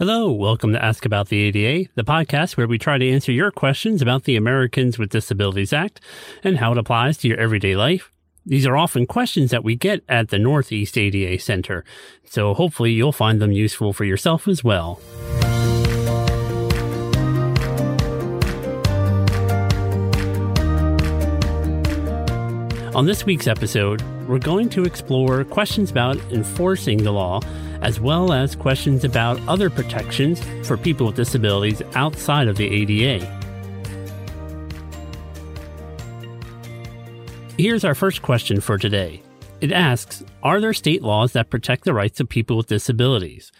Hello, welcome to Ask About the ADA, the podcast where we try to answer your questions about the Americans with Disabilities Act and how it applies to your everyday life. These are often questions that we get at the Northeast ADA Center, so hopefully you'll find them useful for yourself as well. On this week's episode, we're going to explore questions about enforcing the law as well as questions about other protections for people with disabilities outside of the ADA. Here's our first question for today. It asks Are there state laws that protect the rights of people with disabilities?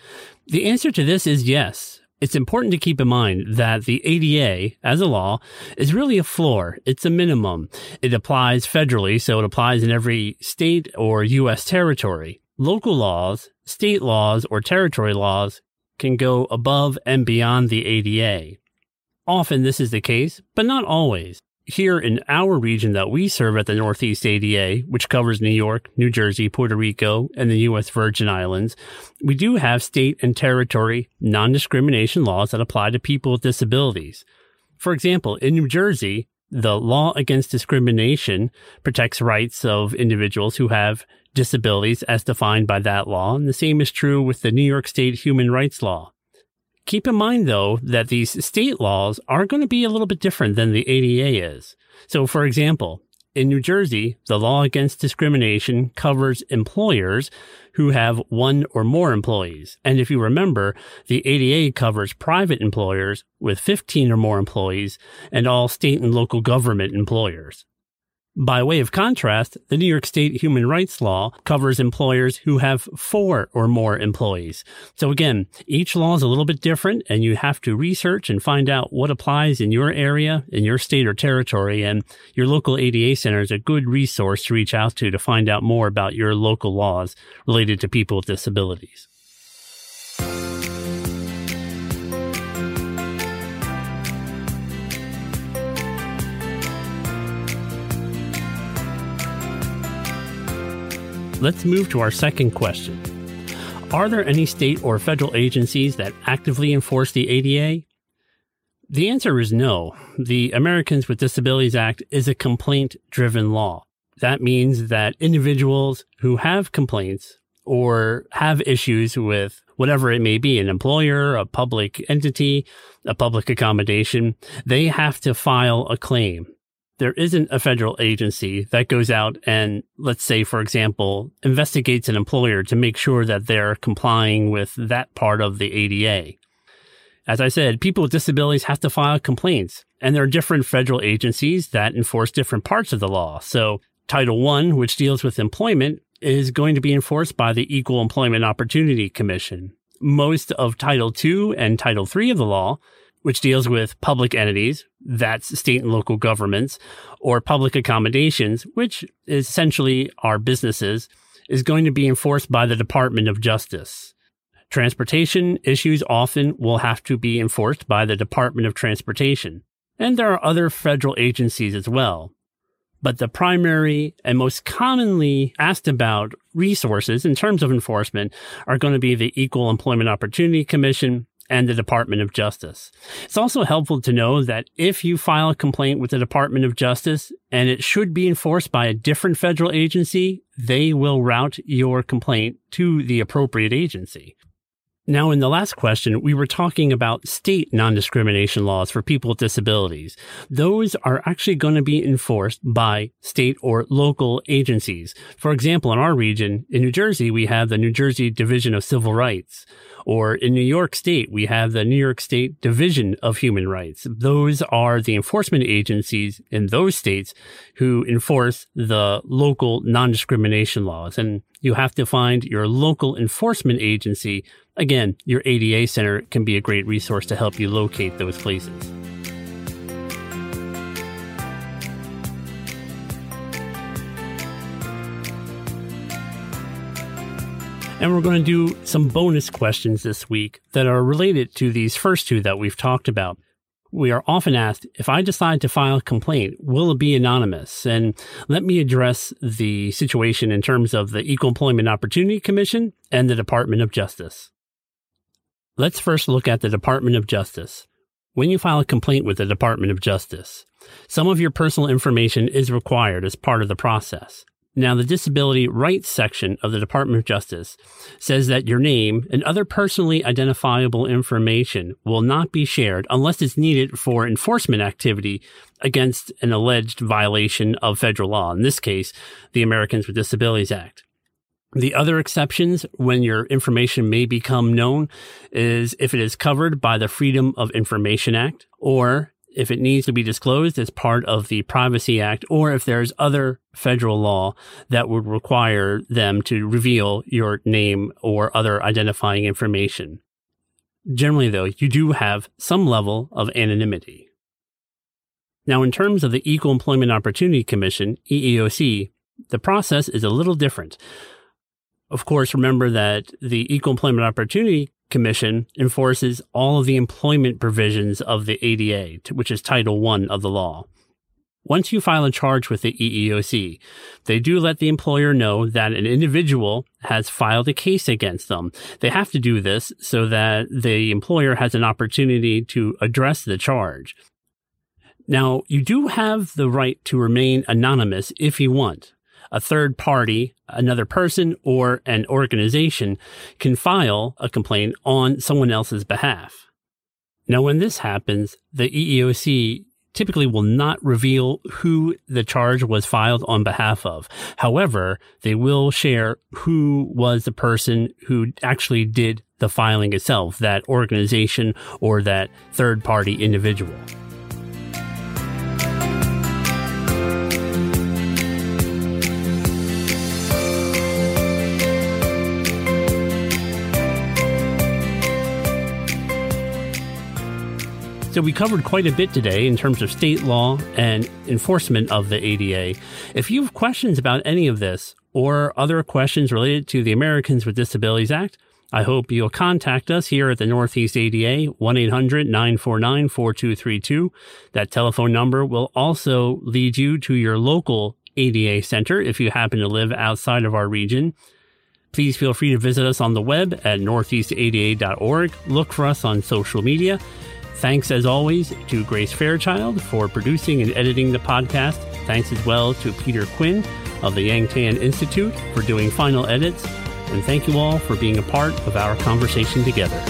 The answer to this is yes. It's important to keep in mind that the ADA, as a law, is really a floor. It's a minimum. It applies federally, so it applies in every state or U.S. territory. Local laws state laws or territory laws can go above and beyond the ADA. Often this is the case, but not always. Here in our region that we serve at the Northeast ADA, which covers New York, New Jersey, Puerto Rico, and the U.S. Virgin Islands, we do have state and territory non-discrimination laws that apply to people with disabilities. For example, in New Jersey, the law against discrimination protects rights of individuals who have disabilities as defined by that law, and the same is true with the New York State human rights law. Keep in mind, though, that these state laws are going to be a little bit different than the ADA is. So, for example, in New Jersey, the law against discrimination covers employers who have one or more employees. And if you remember, the ADA covers private employers with 15 or more employees and all state and local government employers. By way of contrast, the New York State human rights law covers employers who have four or more employees. So again, each law is a little bit different and you have to research and find out what applies in your area, in your state or territory. And your local ADA center is a good resource to reach out to to find out more about your local laws related to people with disabilities. Let's move to our second question. Are there any state or federal agencies that actively enforce the ADA? The answer is no. The Americans with Disabilities Act is a complaint driven law. That means that individuals who have complaints or have issues with whatever it may be, an employer, a public entity, a public accommodation, they have to file a claim there isn't a federal agency that goes out and, let's say, for example, investigates an employer to make sure that they're complying with that part of the ADA. As I said, people with disabilities have to file complaints, and there are different federal agencies that enforce different parts of the law. So Title I, which deals with employment, is going to be enforced by the Equal Employment Opportunity Commission. Most of Title II and Title III of the law which deals with public entities, that's state and local governments, or public accommodations, which essentially are businesses, is going to be enforced by the Department of Justice. Transportation issues often will have to be enforced by the Department of Transportation. And there are other federal agencies as well. But the primary and most commonly asked about resources in terms of enforcement are going to be the Equal Employment Opportunity Commission and the Department of Justice. It's also helpful to know that if you file a complaint with the Department of Justice and it should be enforced by a different federal agency, they will route your complaint to the appropriate agency. Now, in the last question, we were talking about state non-discrimination laws for people with disabilities. Those are actually going to be enforced by state or local agencies. For example, in our region, in New Jersey, we have the New Jersey Division of Civil Rights. Or in New York State, we have the New York State Division of Human Rights. Those are the enforcement agencies in those states who enforce the local non-discrimination laws. And you have to find your local enforcement agency Again, your ADA center can be a great resource to help you locate those places. And we're going to do some bonus questions this week that are related to these first two that we've talked about. We are often asked, if I decide to file a complaint, will it be anonymous? And let me address the situation in terms of the Equal Employment Opportunity Commission and the Department of Justice. Let's first look at the Department of Justice. When you file a complaint with the Department of Justice, some of your personal information is required as part of the process. Now, the disability rights section of the Department of Justice says that your name and other personally identifiable information will not be shared unless it's needed for enforcement activity against an alleged violation of federal law. In this case, the Americans with Disabilities Act. The other exceptions when your information may become known is if it is covered by the Freedom of Information Act or if it needs to be disclosed as part of the Privacy Act, or if there's other federal law that would require them to reveal your name or other identifying information. Generally, though, you do have some level of anonymity. Now, in terms of the Equal Employment Opportunity Commission, EEOC, the process is a little different. Of course, remember that the Equal Employment Opportunity Commission enforces all of the employment provisions of the ADA, which is Title I of the law. Once you file a charge with the EEOC, they do let the employer know that an individual has filed a case against them. They have to do this so that the employer has an opportunity to address the charge. Now, you do have the right to remain anonymous if you want a third party, another person or an organization can file a complaint on someone else's behalf. Now, when this happens, the EEOC typically will not reveal who the charge was filed on behalf of. However, they will share who was the person who actually did the filing itself, that organization or that third party individual. So we covered quite a bit today in terms of state law and enforcement of the ADA. If you have questions about any of this or other questions related to the Americans with Disabilities Act, I hope you'll contact us here at the Northeast ADA, 1-800-949-4232. That telephone number will also lead you to your local ADA center if you happen to live outside of our region. Please feel free to visit us on the web at northeastada.org. Look for us on social media Thanks as always to Grace Fairchild for producing and editing the podcast. Thanks as well to Peter Quinn of the Yang Tan Institute for doing final edits. And thank you all for being a part of our conversation together.